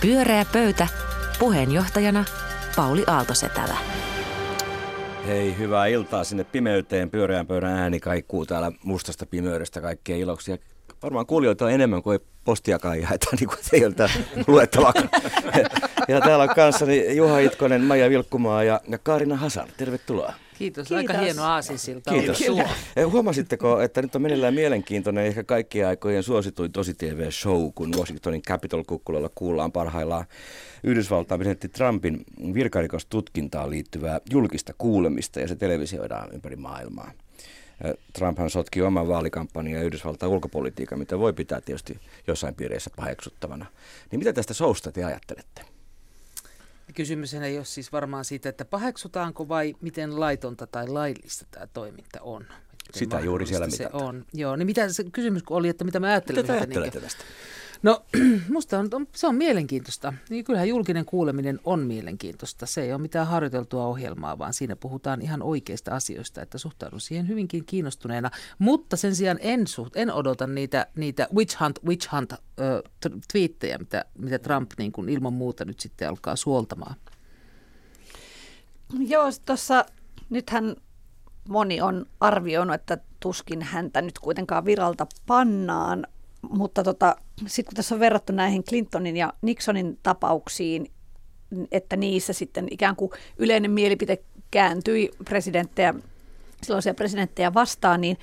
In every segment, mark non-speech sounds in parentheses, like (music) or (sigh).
Pyöreä pöytä. Puheenjohtajana Pauli Aaltosetälä. Hei, hyvää iltaa sinne pimeyteen. Pyöreän pöydän ääni kaikkuu täällä mustasta pimeydestä kaikkea iloksia. Varmaan kuulijoita on enemmän kuin postiakaan jaeta, (laughs) niin kuin ei ole luettavaa. (laughs) Ja täällä on kanssani Juha Itkonen, Maija Vilkkumaa ja, ja Kaarina Hasan. Tervetuloa. Kiitos. Kiitos. Aika hieno aasinsilta. Kiitos. Eh, huomasitteko, että nyt on meneillään mielenkiintoinen, ehkä kaikkien aikojen suosituin tosi TV-show, kun Washingtonin Capitol-kukkulalla kuullaan parhaillaan Yhdysvaltain presidentti Trumpin virkarikostutkintaan liittyvää julkista kuulemista ja se televisioidaan ympäri maailmaa. Eh, Trumphan sotki oman vaalikampanjan ja Yhdysvaltain ulkopolitiikan, mitä voi pitää tietysti jossain piireissä paheksuttavana. Niin mitä tästä showsta te ajattelette? Kysymys ei ole siis varmaan siitä, että paheksutaanko vai miten laitonta tai laillista tämä toiminta on. Miten Sitä juuri siellä se on. Joo, niin mitä se kysymys oli, että mitä mä ajattelen. Mitä te ajattelette niin, tästä? No (clears throat) musta on, se on mielenkiintoista. Niin kyllähän julkinen kuuleminen on mielenkiintoista. Se ei ole mitään harjoiteltua ohjelmaa, vaan siinä puhutaan ihan oikeista asioista, että suhtaudun siihen hyvinkin kiinnostuneena. Mutta sen sijaan en, suht, en odota niitä, niitä witch hunt, witch hunt äh, twiittejä, mitä, mitä Trump niin kuin ilman muuta nyt sitten alkaa suoltamaan. Joo, tuossa nythän moni on arvioinut, että tuskin häntä nyt kuitenkaan viralta pannaan, mutta tota, sitten kun tässä on verrattu näihin Clintonin ja Nixonin tapauksiin, että niissä sitten ikään kuin yleinen mielipite kääntyi presidenttejä silloisia presidenttejä vastaan, niin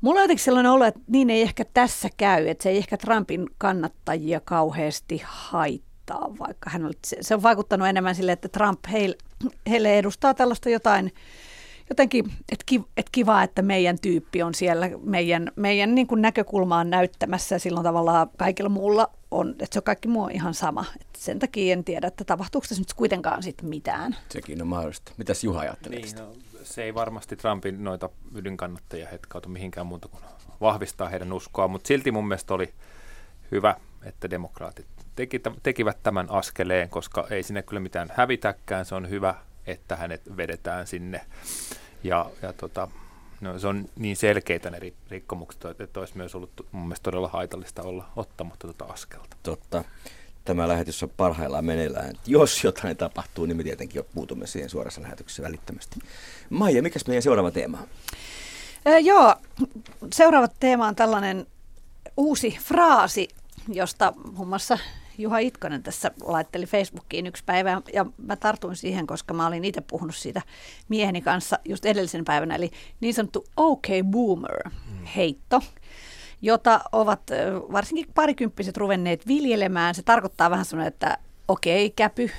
mulla on jotenkin sellainen olo, että niin ei ehkä tässä käy, että se ei ehkä Trumpin kannattajia kauheasti haittaa, vaikka hän on, se on vaikuttanut enemmän sille, että Trump heille, heille edustaa tällaista jotain jotenkin, että kiva, et kiva, että meidän tyyppi on siellä meidän, meidän niin kuin näkökulmaan näyttämässä ja silloin tavallaan kaikilla muulla on, että se on kaikki muu on ihan sama. Et sen takia en tiedä, että tapahtuuko tässä nyt kuitenkaan sitten mitään. Sekin on mahdollista. Mitäs Juha ajattelee niin, no, se ei varmasti Trumpin noita ydinkannattajia hetkauta mihinkään muuta kuin vahvistaa heidän uskoa, mutta silti mun mielestä oli hyvä, että demokraatit teki, tekivät tämän askeleen, koska ei sinne kyllä mitään hävitäkään. Se on hyvä, että hänet vedetään sinne ja, ja tota, no, se on niin selkeitä ne rikkomukset, että olisi myös ollut mun mielestä todella haitallista olla ottamatta tuota askelta. Totta. Tämä lähetys on parhaillaan meneillään. Jos jotain tapahtuu, niin me tietenkin puutumme siihen suorassa lähetyksessä välittömästi. Maija, mikä meidän seuraava teema on? Äh, joo, seuraava teema on tällainen uusi fraasi, josta muun muassa Juha Itkonen tässä laitteli Facebookiin yksi päivä ja mä tartuin siihen, koska mä olin itse puhunut siitä mieheni kanssa just edellisen päivänä, eli niin sanottu OK Boomer heitto jota ovat varsinkin parikymppiset ruvenneet viljelemään. Se tarkoittaa vähän sellainen, että okei, okay, käpy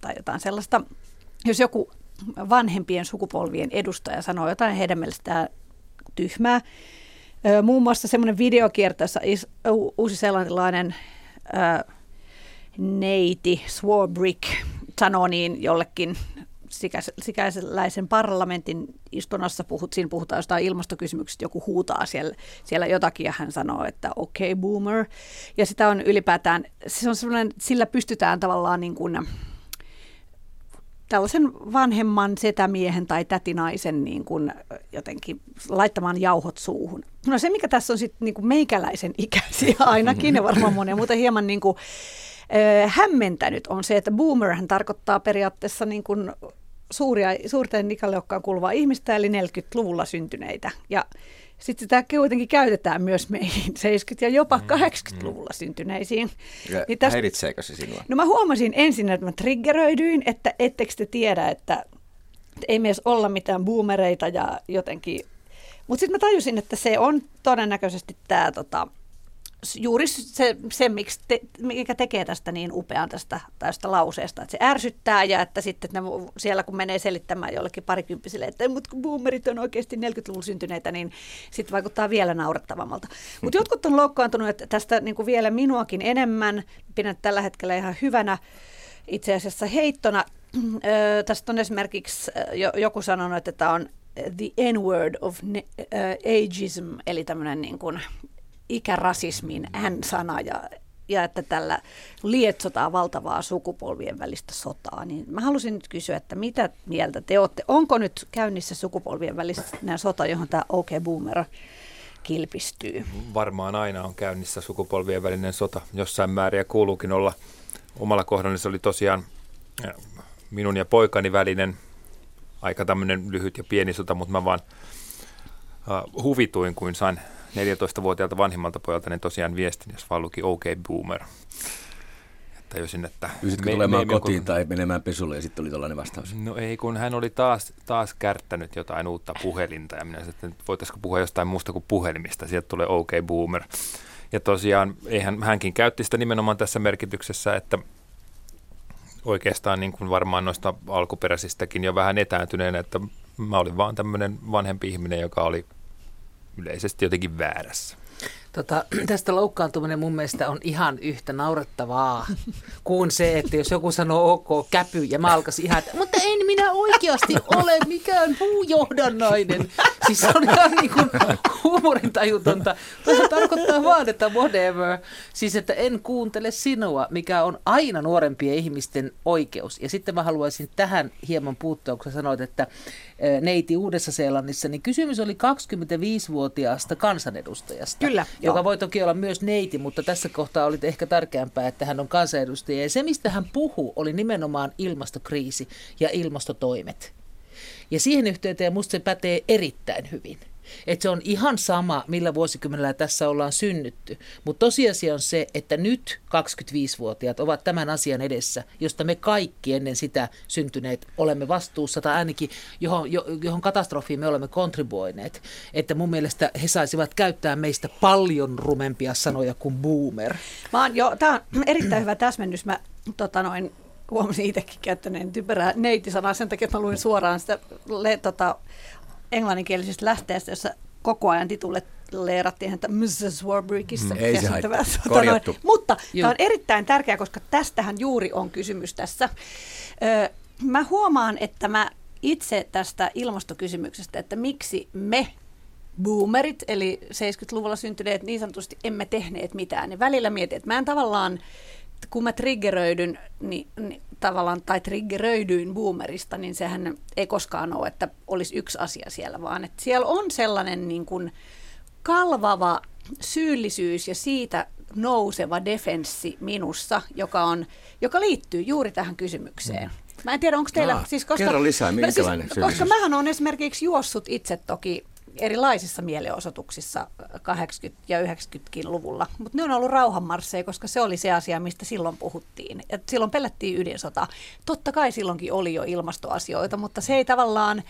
tai jotain sellaista. Jos joku vanhempien sukupolvien edustaja sanoo jotain heidän mielestään tyhmää, Muun muassa semmoinen videokierto, jossa uusi sellainen äh, neiti Swarbrick sanoi niin jollekin sikäisläisen parlamentin istunnossa puhut, siinä puhutaan jostain ilmastokysymyksistä, joku huutaa siellä, siellä jotakin ja hän sanoo, että okei okay, boomer. Ja sitä on ylipäätään, se on sellainen, sillä pystytään tavallaan niin kuin, tällaisen vanhemman setämiehen tai tätinaisen niin kuin jotenkin laittamaan jauhot suuhun. No se, mikä tässä on sitten niin meikäläisen (laughs) ikäisiä ainakin, ja varmaan monen muuta hieman niin kuin, äh, hämmentänyt, on se, että boomerhän tarkoittaa periaatteessa niin kuin suuria, suurten ikäluokkaan kuuluvaa ihmistä, eli 40-luvulla syntyneitä. Ja sitten sitä kuitenkin käytetään myös meihin (laughs) 70- ja jopa 80-luvulla mm. syntyneisiin. Ja niin tästä, häiritseekö se sinua? No mä huomasin ensin, että mä triggeröidyin, että ettekö te tiedä, että, että ei myös olla mitään boomereita ja jotenkin... Mutta sitten mä tajusin, että se on todennäköisesti tämä tota, juuri se, se miksi te, mikä tekee tästä niin upean tästä, tästä lauseesta, että se ärsyttää ja että sitten ne, siellä kun menee selittämään jollekin parikymppiselle, että mutta kun boomerit on oikeasti 40-luvulla syntyneitä, niin sitten vaikuttaa vielä naurettavammalta. Mutta jotkut on loukkaantunut että tästä niin kuin vielä minuakin enemmän, pidän tällä hetkellä ihan hyvänä itse asiassa heittona. Öö, tästä on esimerkiksi joku sanonut, että tämä on the N-word of ageism, eli tämmöinen niin kuin ikärasismin N-sana ja, ja että tällä lietsotaan valtavaa sukupolvien välistä sotaa, niin mä halusin nyt kysyä, että mitä mieltä te olette? Onko nyt käynnissä sukupolvien välinen sota, johon tämä OK Boomer kilpistyy? Varmaan aina on käynnissä sukupolvien välinen sota. Jossain määrin kuuluukin olla omalla kohdallani se oli tosiaan minun ja poikani välinen aika tämmöinen lyhyt ja pieni sota, mutta mä vaan uh, huvituin, kuin sain 14-vuotiaalta vanhimmalta pojalta niin tosiaan viestin, jos vaan luki OK Boomer. Tajusin, että... Me, tulemaan me, kotiin kun... tai menemään pesulle ja sitten oli tällainen vastaus? No ei, kun hän oli taas, taas kärttänyt jotain uutta puhelinta ja minä sitten, että voitaisiko puhua jostain muusta kuin puhelimista. Sieltä tulee OK Boomer. Ja tosiaan eihän, hänkin käytti sitä nimenomaan tässä merkityksessä, että oikeastaan niin kuin varmaan noista alkuperäisistäkin jo vähän etääntyneenä, että mä olin vaan tämmöinen vanhempi ihminen, joka oli yleisesti jotenkin väärässä. Tota, (clears throat) tästä loukkaantuminen mun mielestä on ihan yhtä naurettavaa kuin se, että jos joku sanoo ok, käpy, ja mä alkaisin ihan, että, mutta en minä oikeasti (laughs) ole mikään puujohdannainen. Siis se on ihan niin kuin huumorintajutonta. Se tarkoittaa vaan, että whatever. Siis, että en kuuntele sinua, mikä on aina nuorempien ihmisten oikeus. Ja sitten mä haluaisin tähän hieman puuttua, kun sä sanoit, että neiti Uudessa-Seelannissa, niin kysymys oli 25-vuotiaasta kansanedustajasta. Kyllä. Joka voi toki olla myös neiti, mutta tässä kohtaa oli ehkä tärkeämpää, että hän on kansanedustaja. Ja se, mistä hän puhuu, oli nimenomaan ilmastokriisi ja ilmastotoimet. Ja siihen yhteyteen musta se pätee erittäin hyvin. Että se on ihan sama, millä vuosikymmenellä tässä ollaan synnytty. Mutta tosiasia on se, että nyt 25-vuotiaat ovat tämän asian edessä, josta me kaikki ennen sitä syntyneet olemme vastuussa, tai ainakin johon, johon katastrofiin me olemme kontribuoineet. Että mun mielestä he saisivat käyttää meistä paljon rumempia sanoja kuin boomer. Tämä on erittäin hyvä täsmennys. Mä tota noin, huomasin itsekin käyttäneen typerää neiti-sanaa sen takia, että mä luin suoraan sitä le, tota, englanninkielisestä lähteestä, jossa koko ajan titulle leerattiin häntä Mrs. Warbrickissa. Mm, ei se haittaa. Tota Mutta Juh. tämä on erittäin tärkeää, koska tästähän juuri on kysymys tässä. Ö, mä huomaan, että mä itse tästä ilmastokysymyksestä, että miksi me boomerit, eli 70-luvulla syntyneet niin sanotusti emme tehneet mitään, niin välillä mietin, että mä en tavallaan kun mä triggeröidyn, niin, niin tavallaan, tai triggeröidyin boomerista, niin sehän ei koskaan ole, että olisi yksi asia siellä, vaan että siellä on sellainen niin kuin kalvava syyllisyys ja siitä nouseva defenssi minussa, joka, on, joka liittyy juuri tähän kysymykseen. Mm. Mä en tiedä, onko teillä... Aa, siis koska, kerro lisää, minkälainen siis, Koska mähän on esimerkiksi juossut itse toki erilaisissa mielenosoituksissa 80- ja 90-luvulla, mutta ne on ollut rauhanmarsseja, koska se oli se asia, mistä silloin puhuttiin. Et silloin pelättiin ydinsotaa. Totta kai silloinkin oli jo ilmastoasioita, mutta se ei tavallaan,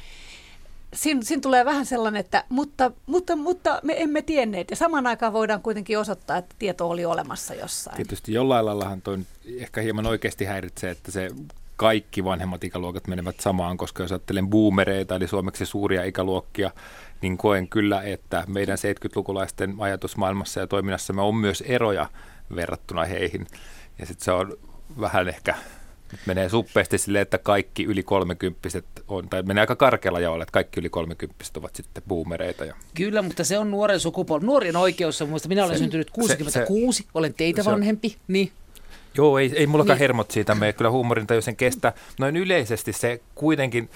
siinä, siinä tulee vähän sellainen, että mutta, mutta, mutta me emme tienneet. Ja samaan aikaan voidaan kuitenkin osoittaa, että tieto oli olemassa jossain. Tietysti jollain laillahan toi ehkä hieman oikeasti häiritsee, että se kaikki vanhemmat ikäluokat menevät samaan, koska jos ajattelen boomereita, eli suomeksi suuria ikäluokkia, niin koen kyllä, että meidän 70-lukulaisten ajatusmaailmassa ja toiminnassa on myös eroja verrattuna heihin. Ja sitten se on vähän ehkä menee suppeasti silleen, että kaikki yli 30 on, tai menee aika karkealla jaolla, että kaikki yli 30 ovat sitten boomereita. Ja... Kyllä, mutta se on nuoren sukupolven, nuorien oikeus on minä olen se, syntynyt 66, se, olen teitä se vanhempi, on, niin Joo, ei, ei mullakaan niin. hermot siitä mene, kyllä huumorin sen kestä. Noin yleisesti se kuitenkin,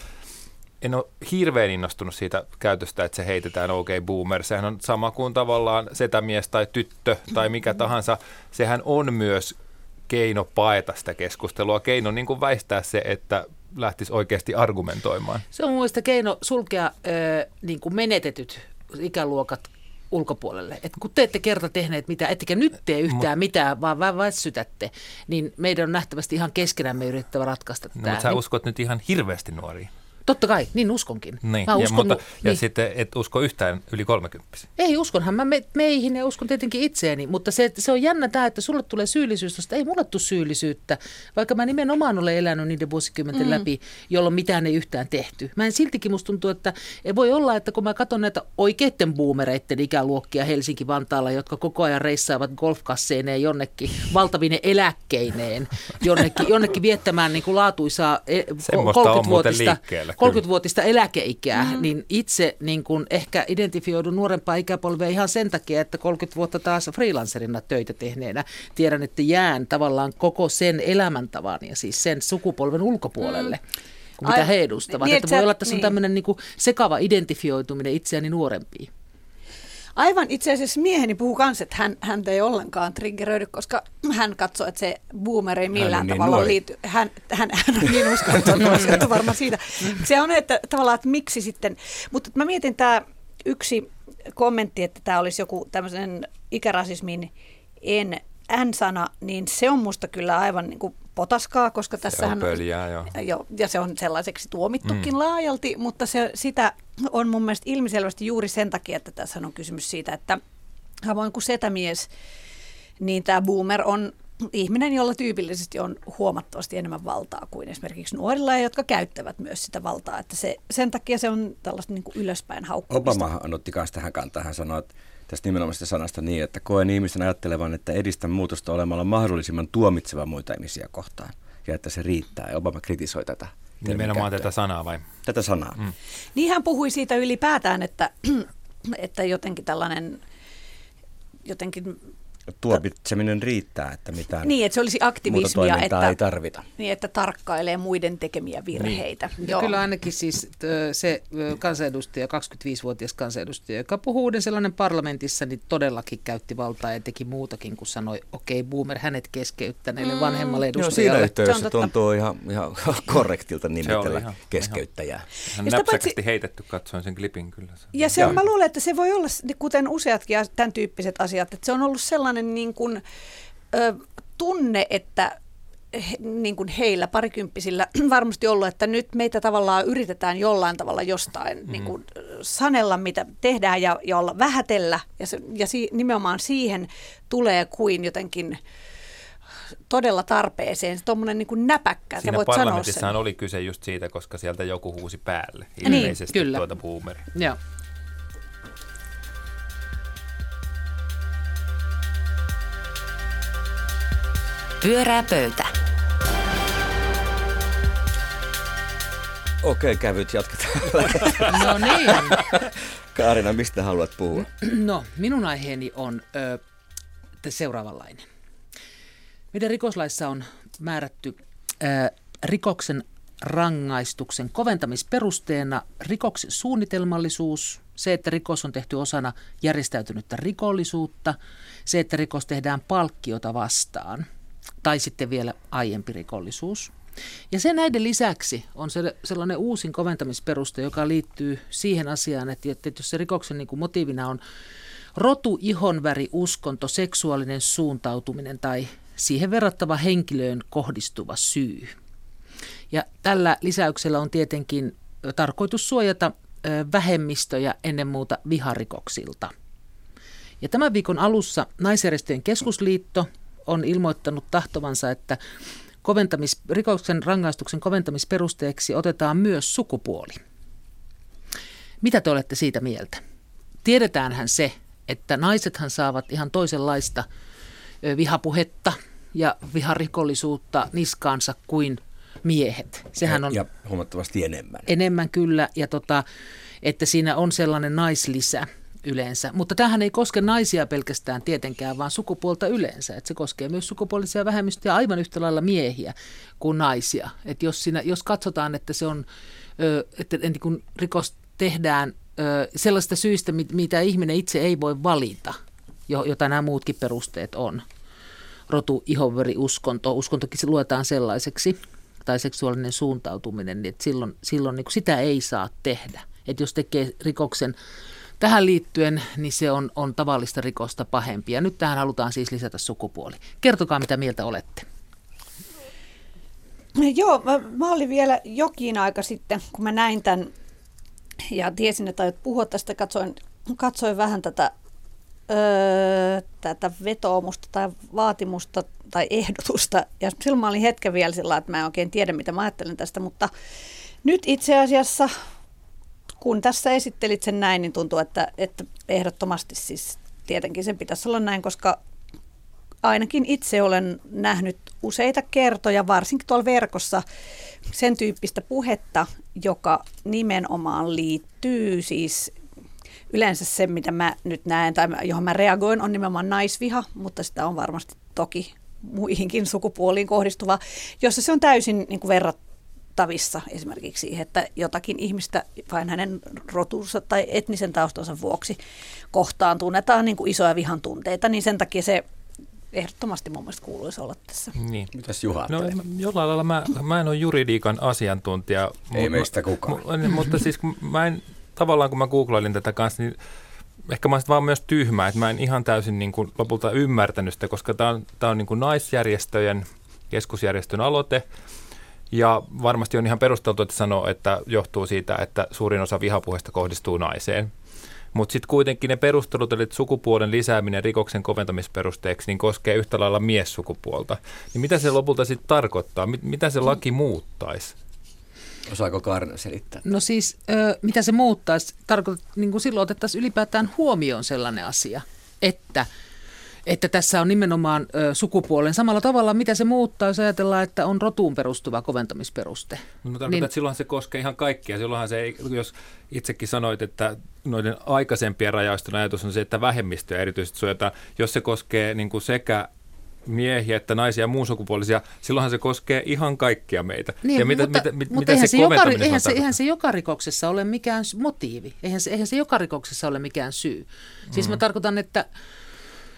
en ole hirveän innostunut siitä käytöstä, että se heitetään OK boomer. Sehän on sama kuin tavallaan setämies tai tyttö tai mikä tahansa. Sehän on myös keino paeta sitä keskustelua, keino niin kuin väistää se, että lähtisi oikeasti argumentoimaan. Se on mun mielestä keino sulkea ö, niin kuin menetetyt ikäluokat ulkopuolelle. Et kun te ette kerta tehneet mitään, ettekä nyt tee yhtään Mut, mitään, vaan vain väsytätte, niin meidän on nähtävästi ihan keskenämme yrittävä ratkaista no, tämä. Mutta sä niin, uskot nyt ihan hirveästi nuoriin. Totta kai, niin uskonkin. Niin, Mä uskon, ja, mutta, niin. ja sitten et usko yhtään yli 30. Ei, uskonhan mä me, meihin ja uskon tietenkin itseeni, mutta se, se on jännä tämä, että sulle tulee syyllisyys, tosta ei mulle tule syyllisyyttä, vaikka mä nimenomaan olen elänyt niiden vuosikymmenten mm. läpi, jolloin mitään ei yhtään tehty. Mä en siltikin musta tuntuu, että ei voi olla, että kun mä katson näitä oikeiden boomereiden ikäluokkia Helsinki-Vantaalla, jotka koko ajan reissaavat golfkasseineen jonnekin valtavine eläkkeineen, jonnekin, jonnekin viettämään niin kuin laatuisaa 30-vuotista 30-vuotista eläkeikää, mm. niin itse niin kun ehkä identifioidun nuorempaa ikäpolvea ihan sen takia, että 30 vuotta taas freelancerina töitä tehneenä tiedän, että jään tavallaan koko sen elämäntavan ja siis sen sukupolven ulkopuolelle. Mm mitä he edustavat. Niin, että voi olla, että tässä niin. on tämmöinen niin sekava identifioituminen itseäni nuorempiin. Aivan itse asiassa mieheni puhuu kanssa, että hän, hän ei ollenkaan triggeröidy, koska hän katsoo, että se boomer ei millään niin tavalla nuori. liity. Hän, hän, hän on niin että (laughs) varmaan siitä. Se on, että tavallaan, että miksi sitten, mutta mä mietin tämä yksi kommentti, että tämä olisi joku tämmöisen ikärasismin en N-sana, niin se on musta kyllä aivan niin kuin potaskaa, koska Se on tässähän pöljää, joo. Jo, ja se on sellaiseksi tuomittukin mm. laajalti, mutta se, sitä on mun mielestä ilmiselvästi juuri sen takia, että tässä on kysymys siitä, että samoin kuin setämies, niin tämä boomer on ihminen, jolla tyypillisesti on huomattavasti enemmän valtaa kuin esimerkiksi nuorilla, jotka käyttävät myös sitä valtaa. Että se, sen takia se on tällaista niin kuin ylöspäin haukkumista. Obama otti myös tähän kantaa. Hän sanoi että tästä nimenomaisesta sanasta niin, että koen ihmisten ajattelevan, että edistän muutosta olemalla mahdollisimman tuomitseva muita ihmisiä kohtaan. Ja että se riittää. Ja Obama kritisoi tätä. Nimenomaan termikäyttöä. tätä sanaa vai? Tätä sanaa. Mm. Niin hän puhui siitä ylipäätään, että, (clears throat) että jotenkin tällainen jotenkin Tuomitseminen riittää, että mitään Niin, että se olisi aktivismia, että, ei tarvita. niin, että tarkkailee muiden tekemiä virheitä. Niin. Ja kyllä ainakin siis se kansanedustaja, 25-vuotias kansanedustaja, joka puhuu uuden sellainen parlamentissa, niin todellakin käytti valtaa ja teki muutakin kuin sanoi, okei, okay, boomer, hänet keskeyttäneelle mm. vanhemmalle Joo, siinä edustajalle. yhteydessä Se on totta. tuntuu ihan, ihan korrektilta nimitellä ihan- keskeyttäjää. Hän Ja sitä näpsäkästi paitsi- heitetty, katsoin sen klipin kyllä. Se- Ja se Joo. on, mä luulen, että se voi olla, s- kuten useatkin tämän tyyppiset asiat, että se on ollut sellainen niin kuin, ö, tunne, että he, niin kuin heillä parikymppisillä (clears throat) varmasti ollut, että nyt meitä tavallaan yritetään jollain tavalla jostain mm. niin kuin, sanella, mitä tehdään ja, ja olla vähätellä. Ja, se, ja si, nimenomaan siihen tulee kuin jotenkin todella tarpeeseen. Se tuommoinen niin kuin näpäkkä, Siinä voit sanoa sen. parlamentissahan oli kyse just siitä, koska sieltä joku huusi päälle. Niin, Ilmeisesti kyllä. tuota boomer. Joo. Pyörää pöytä. Okei, kävyt, jatketaan. (laughs) No niin. Kaarina, mistä haluat puhua? No, minun aiheeni on ö, te- seuraavanlainen. Meidän rikoslaissa on määrätty ö, rikoksen rangaistuksen koventamisperusteena rikoksen suunnitelmallisuus, se, että rikos on tehty osana järjestäytynyttä rikollisuutta, se, että rikos tehdään palkkiota vastaan, tai sitten vielä aiempi rikollisuus. Ja sen näiden lisäksi on se, sellainen uusin koventamisperuste, joka liittyy siihen asiaan, että, että jos se rikoksen niin kuin motiivina on rotu, ihonväri, uskonto, seksuaalinen suuntautuminen tai siihen verrattava henkilöön kohdistuva syy. Ja tällä lisäyksellä on tietenkin tarkoitus suojata vähemmistöjä ennen muuta viharikoksilta. Ja tämän viikon alussa Naisjärjestöjen keskusliitto on ilmoittanut tahtovansa, että koventamis, rikoksen rangaistuksen koventamisperusteeksi otetaan myös sukupuoli. Mitä te olette siitä mieltä? Tiedetäänhän se, että naisethan saavat ihan toisenlaista vihapuhetta ja viharikollisuutta niskaansa kuin miehet. Sehän on Ja huomattavasti enemmän. enemmän kyllä, ja tota, että siinä on sellainen naislisä yleensä. Mutta tämähän ei koske naisia pelkästään tietenkään, vaan sukupuolta yleensä. Että se koskee myös sukupuolisia vähemmistöjä aivan yhtä lailla miehiä kuin naisia. Että jos, siinä, jos katsotaan, että se on, että kun rikos tehdään sellaista syistä, mit- mitä ihminen itse ei voi valita, jo- jota nämä muutkin perusteet on. Rotu, ihonväri, uskonto, uskontokin se luetaan sellaiseksi, tai seksuaalinen suuntautuminen, niin että silloin, silloin niin sitä ei saa tehdä. Että jos tekee rikoksen tähän liittyen, niin se on, on tavallista rikosta pahempi. Ja nyt tähän halutaan siis lisätä sukupuoli. Kertokaa, mitä mieltä olette. Joo, mä, mä olin vielä jokin aika sitten, kun mä näin tämän ja tiesin, että aiot puhua tästä, katsoin, katsoin vähän tätä, öö, tätä vetoomusta tai vaatimusta tai ehdotusta. Ja silloin mä olin hetken vielä sillä, että mä en oikein tiedä, mitä mä ajattelen tästä, mutta nyt itse asiassa, kun tässä esittelit sen näin, niin tuntuu, että, että ehdottomasti siis tietenkin sen pitäisi olla näin, koska ainakin itse olen nähnyt useita kertoja, varsinkin tuolla verkossa, sen tyyppistä puhetta, joka nimenomaan liittyy siis yleensä se, mitä mä nyt näen tai johon mä reagoin, on nimenomaan naisviha, mutta sitä on varmasti toki muihinkin sukupuoliin kohdistuva, jossa se on täysin niin kuin verrat, tavissa esimerkiksi siihen, että jotakin ihmistä vain hänen rotuunsa tai etnisen taustansa vuoksi kohtaan tunnetaan niin kuin isoja vihan tunteita, niin sen takia se ehdottomasti mun mielestä kuuluisi olla tässä. Niin. Mitäs Juha No ajattelee? jollain lailla mä, mä en ole juridiikan asiantuntija. Ei mut- meistä kukaan. mu- mutta siis kun mä en, tavallaan kun mä googlailin tätä kanssa, niin ehkä mä olisin vaan myös tyhmä, että mä en ihan täysin niin kuin lopulta ymmärtänyt sitä, koska tämä on, tää on niin kuin naisjärjestöjen, keskusjärjestön aloite, ja varmasti on ihan perusteltu, että sanoo, että johtuu siitä, että suurin osa vihapuheesta kohdistuu naiseen. Mutta sitten kuitenkin ne perustelut, eli sukupuolen lisääminen rikoksen koventamisperusteeksi, niin koskee yhtä lailla miessukupuolta. Niin mitä se lopulta sitten tarkoittaa? Mit, mitä se laki muuttaisi? Osaako Kaarina selittää? No siis, ö, mitä se muuttaisi? Tarkoitat, niin kuin silloin otettaisiin ylipäätään huomioon sellainen asia, että, että tässä on nimenomaan ö, sukupuolen samalla tavalla, mitä se muuttaa, jos ajatellaan, että on rotuun perustuva koventamisperuste. No, mä tarkoitan, Niin- niin. että silloinhan se koskee ihan kaikkia. Silloinhan se ei, jos itsekin sanoit, että noiden aikaisempien rajausten ajatus on se, että vähemmistöä erityisesti suojataan. Jos se koskee niin kuin sekä miehiä että naisia ja muun sukupuolisia, silloinhan se koskee ihan kaikkia meitä. ja mitä, mutta, mitä, mit, mutta mitä eihän, se se joka, eihän, se, eihän se joka rikoksessa ole mikään motiivi. Eihän se, eihän se joka rikoksessa ole mikään syy. Siis Mm. mä tarkoitan, että,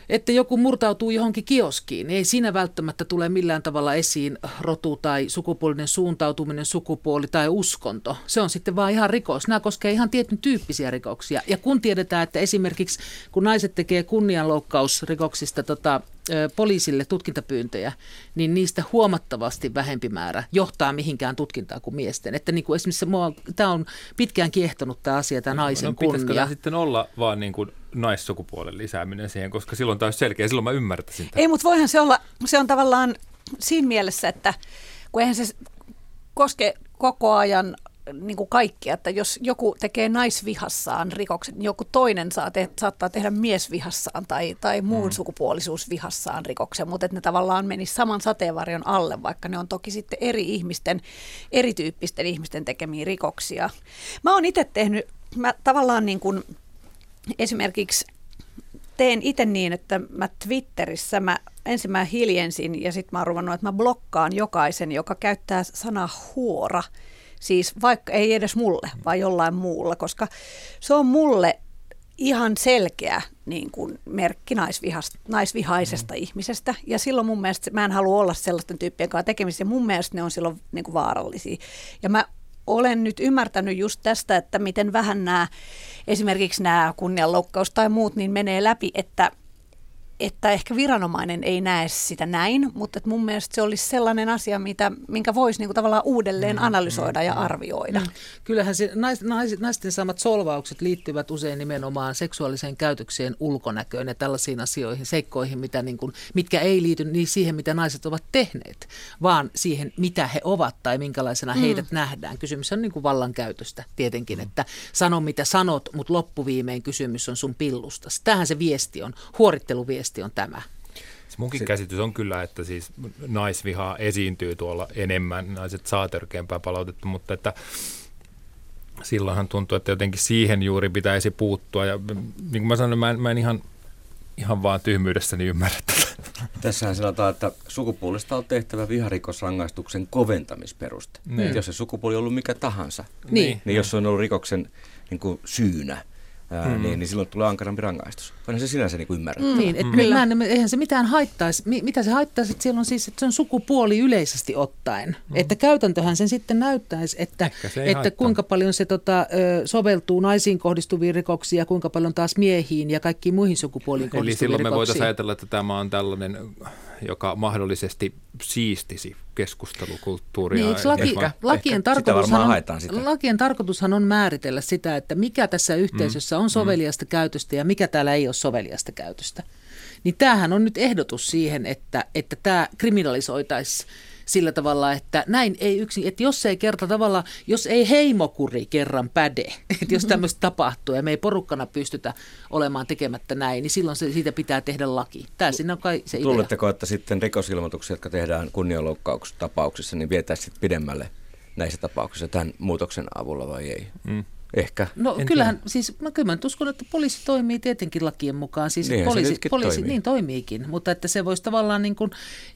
että joku murtautuu johonkin kioskiin. niin Ei siinä välttämättä tule millään tavalla esiin rotu tai sukupuolinen suuntautuminen, sukupuoli tai uskonto. Se on sitten vaan ihan rikos. Nämä koskee ihan tietyn tyyppisiä rikoksia. Ja kun tiedetään, että esimerkiksi kun naiset tekee kunnianloukkausrikoksista tota, poliisille tutkintapyyntöjä, niin niistä huomattavasti vähempi määrä johtaa mihinkään tutkintaan kuin miesten. Että niin kuin esimerkiksi tämä on pitkään kiehtonut tämä asia, tämä naisen no, pitäisikö kunnia. tämä sitten olla vaan niin kuin naissukupuolen lisääminen siihen, koska silloin tämä olisi selkeä, silloin mä ymmärtäisin tämän. Ei, mutta voihan se olla, se on tavallaan siinä mielessä, että kun eihän se koske koko ajan niin kuin kaikkia, että jos joku tekee naisvihassaan rikoksen, niin joku toinen saa te, saattaa tehdä miesvihassaan tai, tai muun mm. sukupuolisuusvihassaan rikoksen, mutta että ne tavallaan menisi saman sateenvarjon alle, vaikka ne on toki sitten eri ihmisten, erityyppisten ihmisten tekemiä rikoksia. Mä oon itse tehnyt, mä tavallaan niin kuin esimerkiksi teen itse niin, että mä Twitterissä mä ensin mä hiljensin ja sitten mä oon ruvennut, että mä blokkaan jokaisen, joka käyttää sanaa huora. Siis vaikka ei edes mulle, vaan jollain muulla, koska se on mulle ihan selkeä niin kuin merkki naisvihaisesta mm. ihmisestä. Ja silloin mun mielestä mä en halua olla sellaisten tyyppien kanssa tekemisissä. Ja mun mielestä ne on silloin niin kuin vaarallisia. Ja mä olen nyt ymmärtänyt just tästä, että miten vähän nämä, esimerkiksi nämä kunnianloukkaus tai muut, niin menee läpi, että että ehkä viranomainen ei näe sitä näin, mutta että mun mielestä se olisi sellainen asia, mitä, minkä voisi niinku tavallaan uudelleen analysoida ja arvioida. Mm. Kyllähän se, nais, nais, naisten saamat solvaukset liittyvät usein nimenomaan seksuaaliseen käytökseen, ulkonäköön ja tällaisiin asioihin, seikkoihin, mitä niin kuin, mitkä ei liity niin siihen, mitä naiset ovat tehneet, vaan siihen, mitä he ovat tai minkälaisena mm. heidät nähdään. Kysymys on niin kuin vallankäytöstä tietenkin, että sano mitä sanot, mutta loppuviimein kysymys on sun pillusta. Tähän se viesti on, huoritteluviesti on tämä. Se munkin se, käsitys on kyllä, että siis naisvihaa esiintyy tuolla enemmän, naiset saa törkeämpää palautetta, mutta että silloinhan tuntuu, että jotenkin siihen juuri pitäisi puuttua. Ja niin kuin mä sanoin, mä en, mä en ihan, ihan vaan tyhmyydessäni ymmärrä tätä. Tässähän sanotaan, että sukupuolesta on tehtävä viharikosrangaistuksen koventamisperuste. Niin. Jos se sukupuoli on ollut mikä tahansa, Niin. niin jos se on ollut rikoksen niin kuin syynä, ää, mm. niin, niin silloin tulee ankarampi rangaistus. Onhan se sinänsä niin ymmärrettävä. Niin, että mm. mä en, eihän se mitään haittaisi. Mi- Mitä se haittaisi, että siellä on siis, että se on sukupuoli yleisesti ottaen. Mm. Että käytäntöhän sen sitten näyttäisi, että, että haittaa. kuinka paljon se tota, soveltuu naisiin kohdistuviin rikoksiin ja kuinka paljon taas miehiin ja kaikkiin muihin sukupuoliin Eli kohdistuviin silloin me rikoksiin. voitaisiin ajatella, että tämä on tällainen, joka mahdollisesti siistisi keskustelukulttuuria. Niin, laki, Ehkä- lakien, ehkä tarkoitushan on, haetaan sitä. lakien tarkoitushan on määritellä sitä, että mikä tässä yhteisössä on soveliasta käytöstä ja mikä täällä ei ole soveliasta käytöstä. Niin tämähän on nyt ehdotus siihen, että, että tämä kriminalisoitaisiin sillä tavalla, että näin ei yksin, että jos ei kerta tavalla, jos ei heimokuri kerran päde, (laughs) että jos tämmöistä tapahtuu ja me ei porukkana pystytä olemaan tekemättä näin, niin silloin se, siitä pitää tehdä laki. Tämä siinä on kai se idea. Luuletteko, että sitten rikosilmoituksia, jotka tehdään kunnianloukkauksessa tapauksissa, niin vietäisiin sitten pidemmälle näissä tapauksissa tämän muutoksen avulla vai ei? Mm. Ehkä. No En kyllähän, siis mä kyllä mä nyt uskon, että poliisi toimii tietenkin lakien mukaan. Siis Niinhän poliisi, poliisi toimii. niin toimiikin, mutta että se voisi tavallaan niin kuin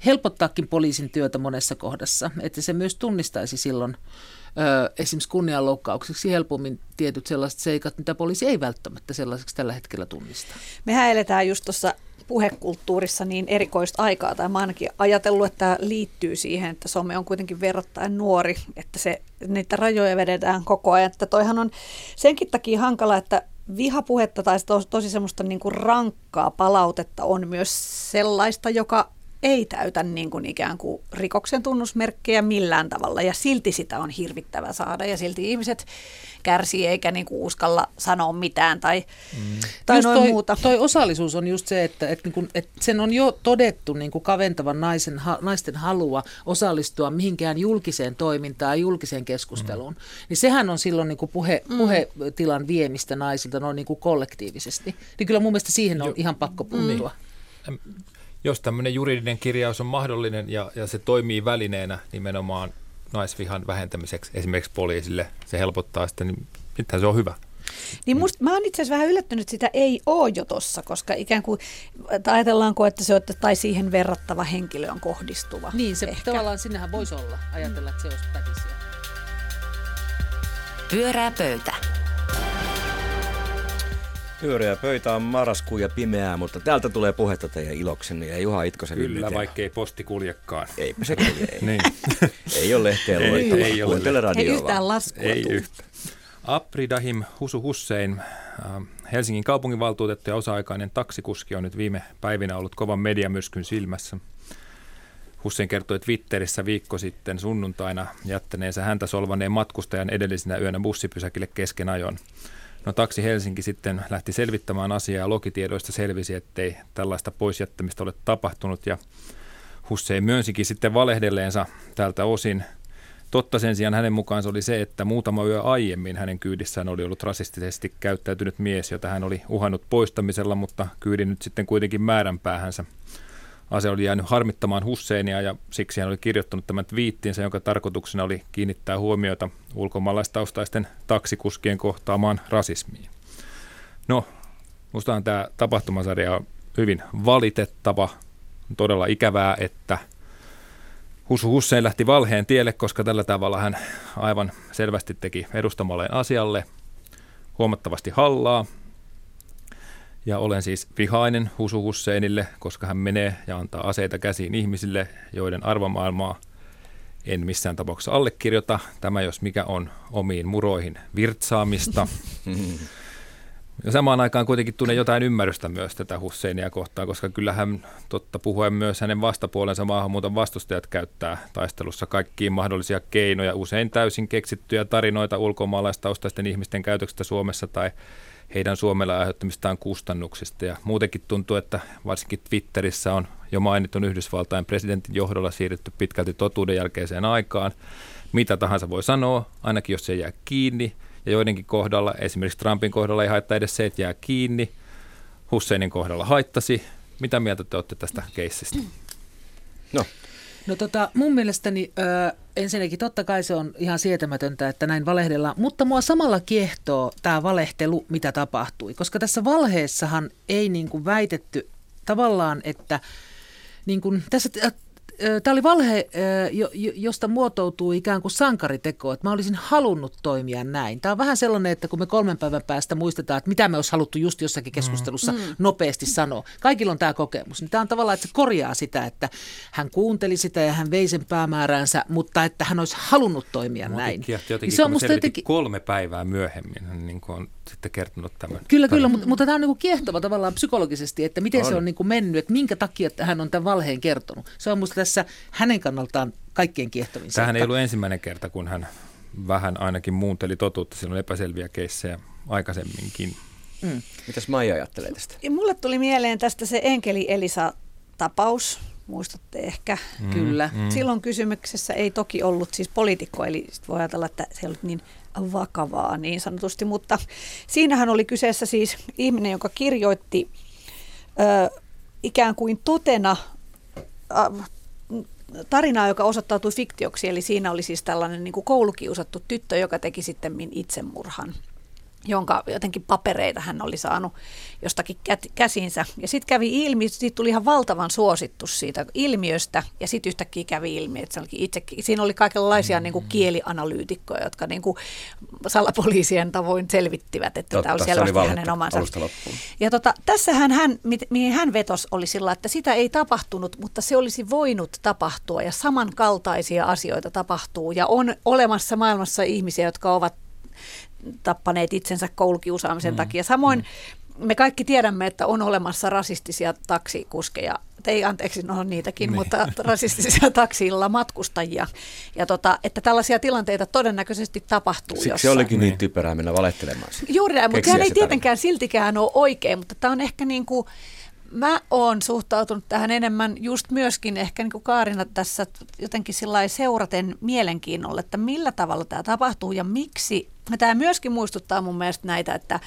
helpottaakin poliisin työtä monessa kohdassa. Että se myös tunnistaisi silloin ö, esimerkiksi kunnianloukkauksiksi helpommin tietyt sellaiset seikat, mitä poliisi ei välttämättä sellaiseksi tällä hetkellä tunnista. Mehän eletään just tuossa puhekulttuurissa niin erikoista aikaa, tai mä ainakin ajatellut, että tämä liittyy siihen, että some on kuitenkin verrattain nuori, että se, niitä rajoja vedetään koko ajan. Että toihan on senkin takia hankala, että vihapuhetta tai tos, tosi semmoista niin kuin rankkaa palautetta on myös sellaista, joka ei täytä niin kuin ikään kuin rikoksen tunnusmerkkejä millään tavalla ja silti sitä on hirvittävä saada ja silti ihmiset kärsii eikä niin kuin uskalla sanoa mitään tai, mm. tai Just noin toi, muuta. Toi osallisuus on just se, että, että, niin kun, että sen on jo todettu niin kuin kaventavan naisen, ha, naisten halua osallistua mihinkään julkiseen toimintaan ja julkiseen keskusteluun. Mm. Niin sehän on silloin niin kuin puhe, Mm. puhetilan viemistä naisilta noin niin kuin kollektiivisesti. Niin kyllä mun mielestä siihen on Jo- ihan pakko puuttua. Jos tämmöinen juridinen kirjaus on mahdollinen ja, ja se toimii välineenä nimenomaan naisvihan vähentämiseksi esimerkiksi poliisille, se helpottaa sitten, niin sittenhän se on hyvä. Niin musta, mä oon itse asiassa vähän yllättynyt, että sitä ei ole jo tossa, koska ikään kuin että ajatellaanko, että se on, tai siihen verrattava henkilö on kohdistuva. Niin, se ehkä. tavallaan sinnehän voisi olla, ajatella, että se olisi pätisiä. Pyörää pöytä. Pyöreä pöytä on marraskuu ja pimeää, mutta täältä tulee puhetta teidän iloksenne ja Juha Itkosen Kyllä, yllytellä. vaikkei posti kuljekaan. Eipä se kulje, ei. (laughs) Niin. (laughs) ei ole lehteä Ei, luettavaa. ei ole Ei yhtään laskua Ei tuu. yhtä. Apri Dahim Husu Hussein, äh, Helsingin kaupunginvaltuutettu ja osa-aikainen taksikuski on nyt viime päivinä ollut kovan mediamyrskyn silmässä. Hussein kertoi Twitterissä viikko sitten sunnuntaina jättäneensä häntä solvaneen matkustajan edellisenä yönä bussipysäkille kesken ajon. No taksi Helsinki sitten lähti selvittämään asiaa ja lokitiedoista selvisi, ettei tällaista poisjättämistä ole tapahtunut ja Hussein myönsikin sitten valehdelleensa tältä osin. Totta sen sijaan hänen mukaansa oli se, että muutama yö aiemmin hänen kyydissään oli ollut rasistisesti käyttäytynyt mies, jota hän oli uhannut poistamisella, mutta kyydin nyt sitten kuitenkin määränpäähänsä. Ase oli jäänyt harmittamaan Husseinia ja siksi hän oli kirjoittanut tämän twiittinsä, jonka tarkoituksena oli kiinnittää huomiota ulkomaalaistaustaisten taksikuskien kohtaamaan rasismiin. No, mustahan tämä tapahtumasarja on hyvin valitettava. On todella ikävää, että Husu Hussein lähti valheen tielle, koska tällä tavalla hän aivan selvästi teki edustamalleen asialle huomattavasti hallaa. Ja olen siis vihainen Husu Husseinille, koska hän menee ja antaa aseita käsiin ihmisille, joiden arvomaailmaa en missään tapauksessa allekirjoita. Tämä jos mikä on omiin muroihin virtsaamista. (laughs) Ja samaan aikaan kuitenkin tunnen jotain ymmärrystä myös tätä Husseinia kohtaan, koska kyllähän totta puhuen myös hänen vastapuolensa maahanmuuton vastustajat käyttää taistelussa kaikkiin mahdollisia keinoja, usein täysin keksittyjä tarinoita ulkomaalaistaustaisten ihmisten käytöksestä Suomessa tai heidän Suomella aiheuttamistaan kustannuksista. Ja muutenkin tuntuu, että varsinkin Twitterissä on jo mainitun Yhdysvaltain presidentin johdolla siirrytty pitkälti totuuden jälkeiseen aikaan. Mitä tahansa voi sanoa, ainakin jos se jää kiinni. Ja joidenkin kohdalla, esimerkiksi Trumpin kohdalla ei haittaa edes se, että jää kiinni. Husseinin kohdalla haittasi. Mitä mieltä te olette tästä keissistä? No, No tota, mun mielestäni ö, ensinnäkin totta kai se on ihan sietämätöntä, että näin valehdellaan, mutta mua samalla kiehtoo tämä valehtelu, mitä tapahtui, koska tässä valheessahan ei niin kuin väitetty tavallaan, että niin kuin, tässä Tämä oli valhe, josta muotoutuu ikään kuin sankariteko, että mä olisin halunnut toimia näin. Tämä on vähän sellainen, että kun me kolmen päivän päästä muistetaan, että mitä me olisi haluttu just jossakin keskustelussa mm. nopeasti sanoa. Kaikilla on tämä kokemus. Niin tämä on tavallaan, että se korjaa sitä, että hän kuunteli sitä ja hän vei sen päämääränsä, mutta että hän olisi halunnut toimia näin. Jotenkin, Niin se on musta jotenkin... kolme päivää myöhemmin, niin kuin on sitten kertonut tämän. Kyllä, kyllä, mutta, mutta tämä on niin kuin kiehtova tavallaan psykologisesti, että miten on. se On. niin kuin mennyt, että minkä takia että hän on tämän valheen kertonut. Se on musta tässä hänen kannaltaan kaikkein kiehtovin Tähän ei ollut ensimmäinen kerta, kun hän vähän ainakin muunteli totuutta. Siinä on epäselviä keissejä aikaisemminkin. mitäs Maija ajattelee tästä? Ja mulle tuli mieleen tästä se Enkeli Elisa-tapaus, muistatte ehkä. Kyllä. Mm. Silloin kysymyksessä ei toki ollut siis poliitikko, eli sit voi ajatella, että se ei ollut niin vakavaa niin sanotusti, mutta siinähän oli kyseessä siis ihminen, joka kirjoitti ö, ikään kuin totena ö, tarinaa, joka osoittautui fiktioksi, eli siinä oli siis tällainen niin kuin koulukiusattu tyttö, joka teki sitten itsemurhan. Jonka jotenkin papereita hän oli saanut jostakin käsinsä. Ja sitten kävi ilmi, siitä tuli ihan valtavan suositus siitä ilmiöstä, ja sitten yhtäkkiä kävi ilmi, että se olikin itsekin, siinä oli kaikenlaisia mm. niin kuin kielianalyytikkoja, jotka niin kuin salapoliisien tavoin selvittivät, että Totta, tämä oli selvästi oli hänen omansa. Ja tota, tässähän hän, mihin hän vetos, oli sillä, että sitä ei tapahtunut, mutta se olisi voinut tapahtua, ja samankaltaisia asioita tapahtuu, ja on olemassa maailmassa ihmisiä, jotka ovat tappaneet itsensä koulukiusaamisen mm. takia. Samoin mm. me kaikki tiedämme, että on olemassa rasistisia taksikuskeja, ei anteeksi, no niitäkin, niin. mutta (laughs) rasistisia taksilla matkustajia. Ja tota, että tällaisia tilanteita todennäköisesti tapahtuu Siksi jossain. olikin niin typerää mennä valehtelemaan. Juuri näin, mutta sehän ei tietenkään siltikään ole oikein, mutta tämä on ehkä niin kuin, Mä oon suhtautunut tähän enemmän just myöskin ehkä niin kuin Kaarina tässä jotenkin seuraten mielenkiinnolla, että millä tavalla tämä tapahtuu ja miksi. Tämä myöskin muistuttaa mun mielestä näitä, että,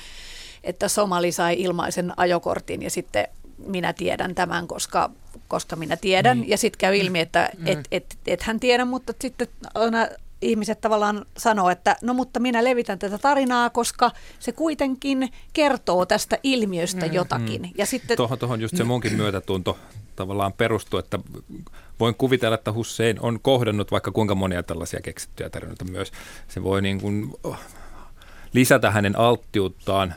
että Somali sai ilmaisen ajokortin ja sitten minä tiedän tämän, koska, koska minä tiedän. Niin. Ja sitten käy ilmi, että mm. et, et, et hän tiedä, mutta sitten ihmiset tavallaan sanoo, että no mutta minä levitän tätä tarinaa, koska se kuitenkin kertoo tästä ilmiöstä mm, jotakin. Mm. Ja sitten, tuohon, tuohon just se munkin myötätunto tavallaan perustuu, että voin kuvitella, että Hussein on kohdannut vaikka kuinka monia tällaisia keksittyjä tarinoita myös. Se voi niin kuin oh, lisätä hänen alttiuttaan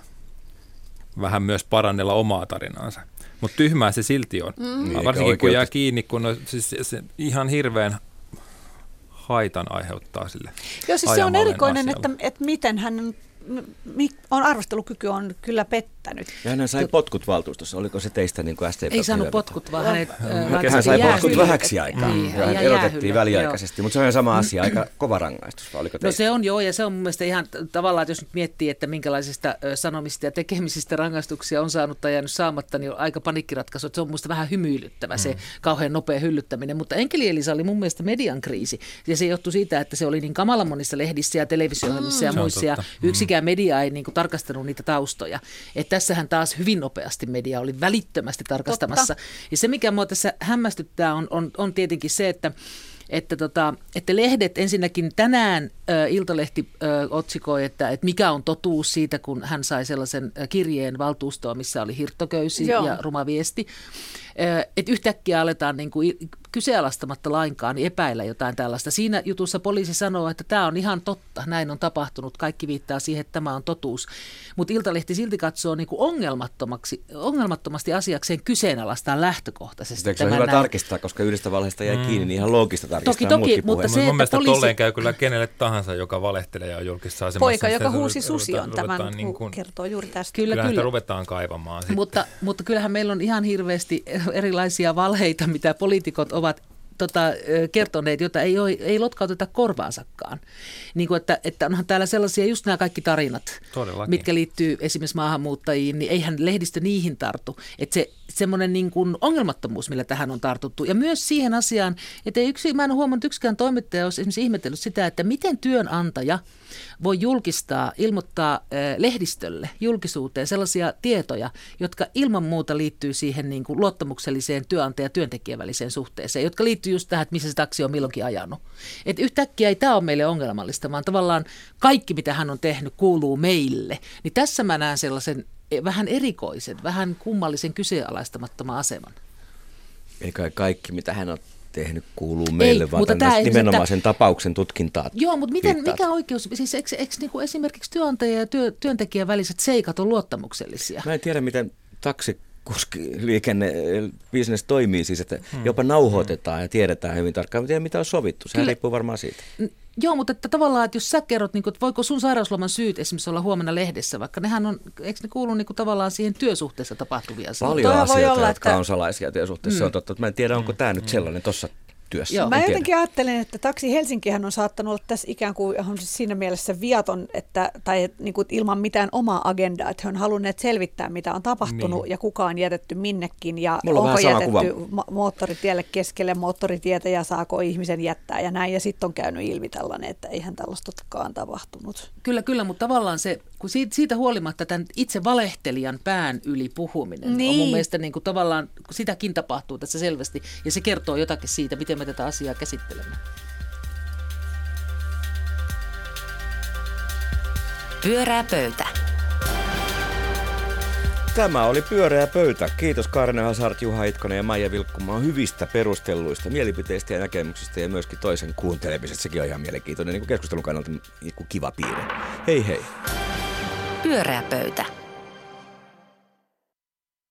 vähän myös parannella omaa tarinaansa. Mutta tyhmää se silti on. Mm. Varsinkin kun jää kiinni, kun on siis se, se ihan hirveän haitan aiheuttaa sille Joo, siis se on erikoinen, että, että miten hän on arvostelukyky on kyllä pettänyt. Ja hän sai potkut valtuustossa. Oliko se teistä niin kuin STP? Ei saanut potkut, vaan hänet äh, Hän sai potkut vähäksi aikaa. Niin, ja hän erotettiin väliaikaisesti, mutta se on sama asia, aika kova rangaistus. Oliko no se on joo, ja se on mun mielestä ihan tavallaan, että jos nyt miettii, että minkälaisista sanomista ja tekemisistä rangaistuksia on saanut tai jäänyt saamatta, niin on aika panikkiratkaisu. Se on mun vähän hymyilyttävä se mm. kauhean nopea hyllyttäminen. Mutta Enkeli Elisa oli mun mielestä median kriisi, ja se johtui siitä, että se oli niin kamala monissa lehdissä ja televisio mm. ja muissa, ja yksikään yksikään media ei niin kuin tarkastanut niitä taustoja. Et tässähän taas hyvin nopeasti media oli välittömästi tarkastamassa. Totta. Ja se, mikä mua tässä hämmästyttää, on, on, on tietenkin se, että että, tota, että lehdet ensinnäkin tänään ä, Iltalehti ä, otsikoi, että, että mikä on totuus siitä, kun hän sai sellaisen kirjeen valtuustoa, missä oli hirttoköysi Joo. ja ruma viesti. Että yhtäkkiä aletaan niin kuin kyseenalaistamatta lainkaan niin epäillä jotain tällaista. Siinä jutussa poliisi sanoo, että tämä on ihan totta, näin on tapahtunut, kaikki viittaa siihen, että tämä on totuus. Mutta Iltalehti silti katsoo niin kuin ongelmattomaksi, ongelmattomasti asiakseen kyseenalaistaan lähtökohtaisesti. Eikö se on hyvä näin. tarkistaa, koska yhdestä valheesta jäi mm. kiinni, niin ihan loogista tarkistaa Toki, toki, mutta se, Mun mielestä poliisi... tolleen käy kyllä kenelle tahansa, joka valehtelee ja julkisessa asemassa. Poika, joka huusi susi on tämän, niin kuin, kertoo juuri tästä. Kyllä, kyllä. ruvetaan kaivamaan. Mutta, mutta kyllähän meillä on ihan hirveästi erilaisia valheita, mitä poliitikot ovat tota, kertoneet, jota ei, ole, ei lotkauteta korvaansakaan. Niin kuin, että, että onhan täällä sellaisia, just nämä kaikki tarinat, Todellakin. mitkä liittyy esimerkiksi maahanmuuttajiin, niin eihän lehdistö niihin tartu. Että se semmoinen niin kuin ongelmattomuus, millä tähän on tartuttu. Ja myös siihen asiaan, että ei yksi, mä en huomannut, että yksikään toimittaja olisi esimerkiksi ihmetellyt sitä, että miten työnantaja – voi julkistaa, ilmoittaa lehdistölle, julkisuuteen sellaisia tietoja, jotka ilman muuta liittyy siihen niin kuin luottamukselliseen työnantaja- ja työntekijän väliseen suhteeseen, jotka liittyy just tähän, että missä se taksi on milloinkin ajanut. Et yhtäkkiä ei tämä ole meille ongelmallista, vaan tavallaan kaikki, mitä hän on tehnyt, kuuluu meille. Niin tässä mä näen sellaisen vähän erikoisen, vähän kummallisen kyseenalaistamattoman aseman. Eikä kaikki, mitä hän on tehnyt kuuluu meille, Ei, vaan mutta tämä nimenomaan että, sen tapauksen tutkintaa. Joo, mutta miten, mikä oikeus, siis eikö, eikö niin kuin esimerkiksi työnantaja ja työ, työntekijän väliset seikat on luottamuksellisia? Mä en tiedä, miten taksi liikenne, business toimii siis, että hmm. jopa nauhoitetaan ja tiedetään hyvin tarkkaan, mitä on sovittu. Sehän Kyllä. riippuu varmaan siitä. Joo, mutta että tavallaan, että jos sä kerrot, niin kuin, että voiko sun sairausloman syyt esimerkiksi olla huomenna lehdessä, vaikka nehän on, eikö ne kuulu niin kuin, tavallaan siihen työsuhteessa tapahtuvia asioita? Paljon asioita, olla, jotka että... on salaisia työsuhteessa, mm. on totta. Mä en tiedä, onko tämä nyt sellainen tuossa työssä. Joo. Mä jotenkin ajattelen, että Taksi Helsinkihän on saattanut olla tässä ikään kuin on siis siinä mielessä viaton, että, tai niin kuin ilman mitään omaa agendaa, että he on halunneet selvittää, mitä on tapahtunut niin. ja kuka on jätetty minnekin ja Mulla onko on jätetty kuva. moottoritielle keskelle moottoritietä ja saako ihmisen jättää ja näin. Ja sitten on käynyt ilmi tällainen, että eihän tällaistakaan tapahtunut. Kyllä, kyllä, mutta tavallaan se, kun siitä, siitä huolimatta tämän itse valehtelijan pään yli puhuminen niin. on mun niin. mielestä niin kuin tavallaan, sitäkin tapahtuu tässä selvästi ja se kertoo jotakin siitä, miten me tätä asiaa käsittelemme. Pyörää pöytä. Tämä oli Pyöreä pöytä. Kiitos Karne Hazard, Juha Itkonen ja Maija Vilkkumaa hyvistä perustelluista mielipiteistä ja näkemyksistä ja myöskin toisen kuuntelemisesta. Sekin on ihan mielenkiintoinen niin kuin keskustelun kannalta niin kuin kiva piirre. Hei hei. Pyöreä pöytä.